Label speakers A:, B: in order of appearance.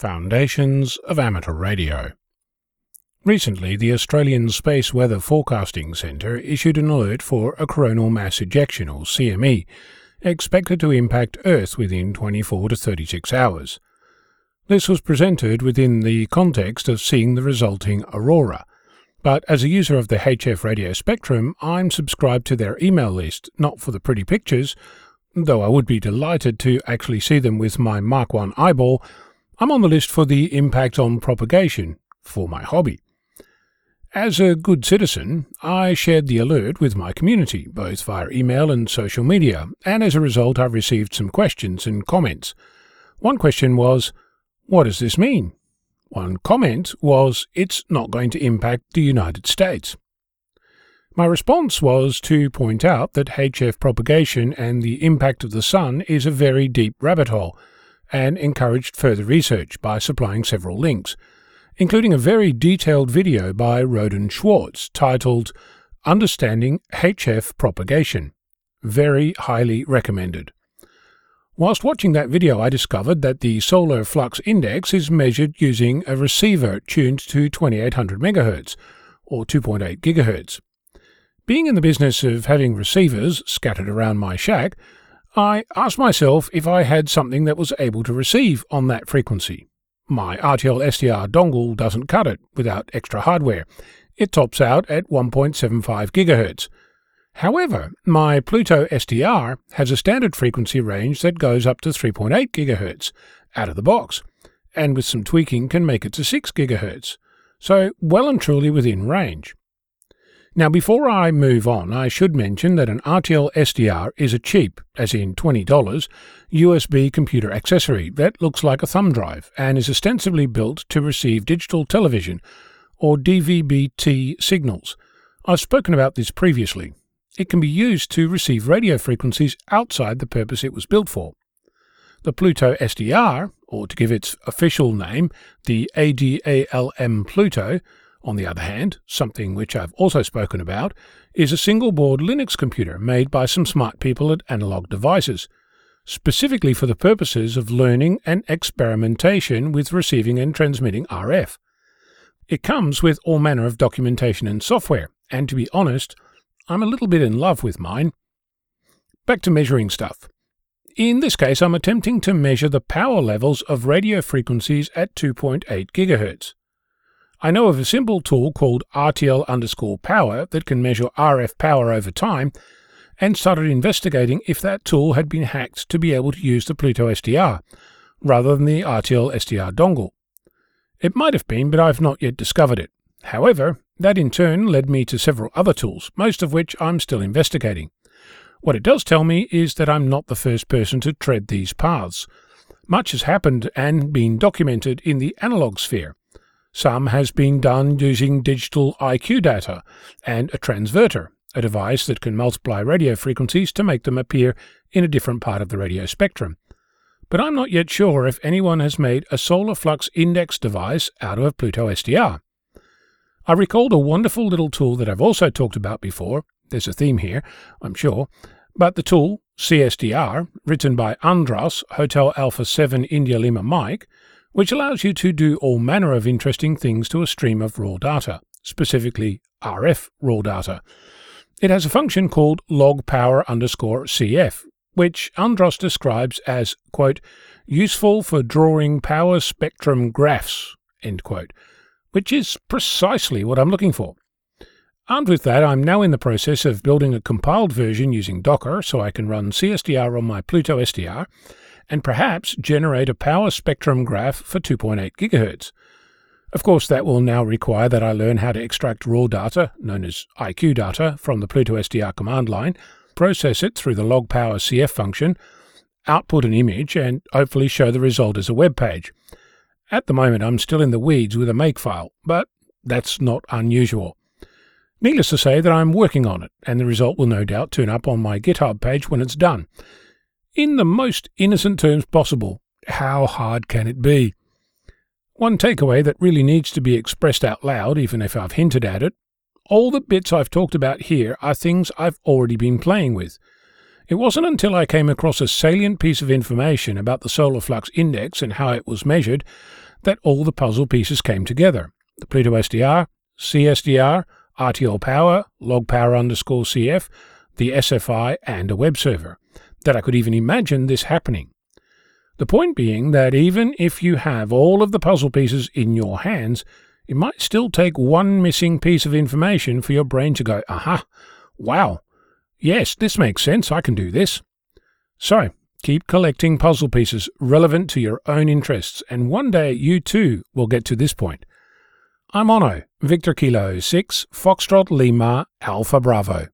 A: Foundations of Amateur Radio. Recently, the Australian Space Weather Forecasting Centre issued an alert for a coronal mass ejection, or CME, expected to impact Earth within 24 to 36 hours. This was presented within the context of seeing the resulting aurora. But as a user of the HF radio spectrum, I'm subscribed to their email list, not for the pretty pictures, though I would be delighted to actually see them with my Mark 1 eyeball I'm on the list for the impact on propagation for my hobby. As a good citizen, I shared the alert with my community, both via email and social media, and as a result, I've received some questions and comments. One question was, What does this mean? One comment was, It's not going to impact the United States. My response was to point out that HF propagation and the impact of the Sun is a very deep rabbit hole and encouraged further research by supplying several links, including a very detailed video by Rohde and Schwarz titled Understanding HF Propagation. Very highly recommended. Whilst watching that video, I discovered that the solar flux index is measured using a receiver tuned to 2800 MHz, or 2.8 GHz. Being in the business of having receivers scattered around my shack, I asked myself if I had something that was able to receive on that frequency. My RTL SDR dongle doesn't cut it without extra hardware. It tops out at 1.75 GHz. However, my Pluto SDR has a standard frequency range that goes up to 3.8 GHz out of the box, and with some tweaking can make it to 6 GHz, so well and truly within range. Now, before I move on, I should mention that an RTL SDR is a cheap, as in $20, USB computer accessory that looks like a thumb drive and is ostensibly built to receive digital television or DVB-T signals. I've spoken about this previously. It can be used to receive radio frequencies outside the purpose it was built for. The Pluto SDR, or to give its official name, the ADALM Pluto, on the other hand, something which I've also spoken about, is a single board Linux computer made by some smart people at Analog Devices, specifically for the purposes of learning and experimentation with receiving and transmitting RF. It comes with all manner of documentation and software, and to be honest, I'm a little bit in love with mine. Back to measuring stuff. In this case, I'm attempting to measure the power levels of radio frequencies at 2.8 GHz. I know of a simple tool called RTL underscore power that can measure RF power over time and started investigating if that tool had been hacked to be able to use the Pluto SDR rather than the RTL SDR dongle. It might have been, but I've not yet discovered it. However, that in turn led me to several other tools, most of which I'm still investigating. What it does tell me is that I'm not the first person to tread these paths. Much has happened and been documented in the analog sphere, some has been done using digital IQ data and a transverter, a device that can multiply radio frequencies to make them appear in a different part of the radio spectrum. But I'm not yet sure if anyone has made a solar flux index device out of Pluto SDR. I recalled a wonderful little tool that I've also talked about before. There's a theme here, I'm sure. But the tool, CSDR, written by Andras, Hotel Alpha 7 India Lima Mike, which allows you to do all manner of interesting things to a stream of raw data, specifically RF raw data. It has a function called log power underscore CF, which Andras describes as, quote, useful for drawing power spectrum graphs, end quote, which is precisely what I'm looking for. Armed with that, I'm now in the process of building a compiled version using Docker so I can run CSDR on my Pluto SDR and perhaps generate a power spectrum graph for 2.8 GHz. Of course, that will now require that I learn how to extract raw data, known as IQ data, from the Pluto SDR command line, process it through the log power CF function, output an image, and hopefully show the result as a web page. At the moment, I'm still in the weeds with a makefile, but that's not unusual. Needless to say that I'm working on it, and the result will no doubt turn up on my GitHub page when it's done in the most innocent terms possible. How hard can it be? One takeaway that really needs to be expressed out loud, even if I've hinted at it all the bits I've talked about here are things I've already been playing with. It wasn't until I came across a salient piece of information about the solar flux index and how it was measured that all the puzzle pieces came together. The Pluto SDR, CSDR, RTL Power, Log Power underscore CF, the SFI, and a web server. That I could even imagine this happening. The point being that even if you have all of the puzzle pieces in your hands, it might still take one missing piece of information for your brain to go, aha, wow, yes, this makes sense, I can do this. So, keep collecting puzzle pieces relevant to your own interests, and one day you too will get to this point. I'm Onno, Victor Kilo 6, Foxtrot Lima, Alpha Bravo.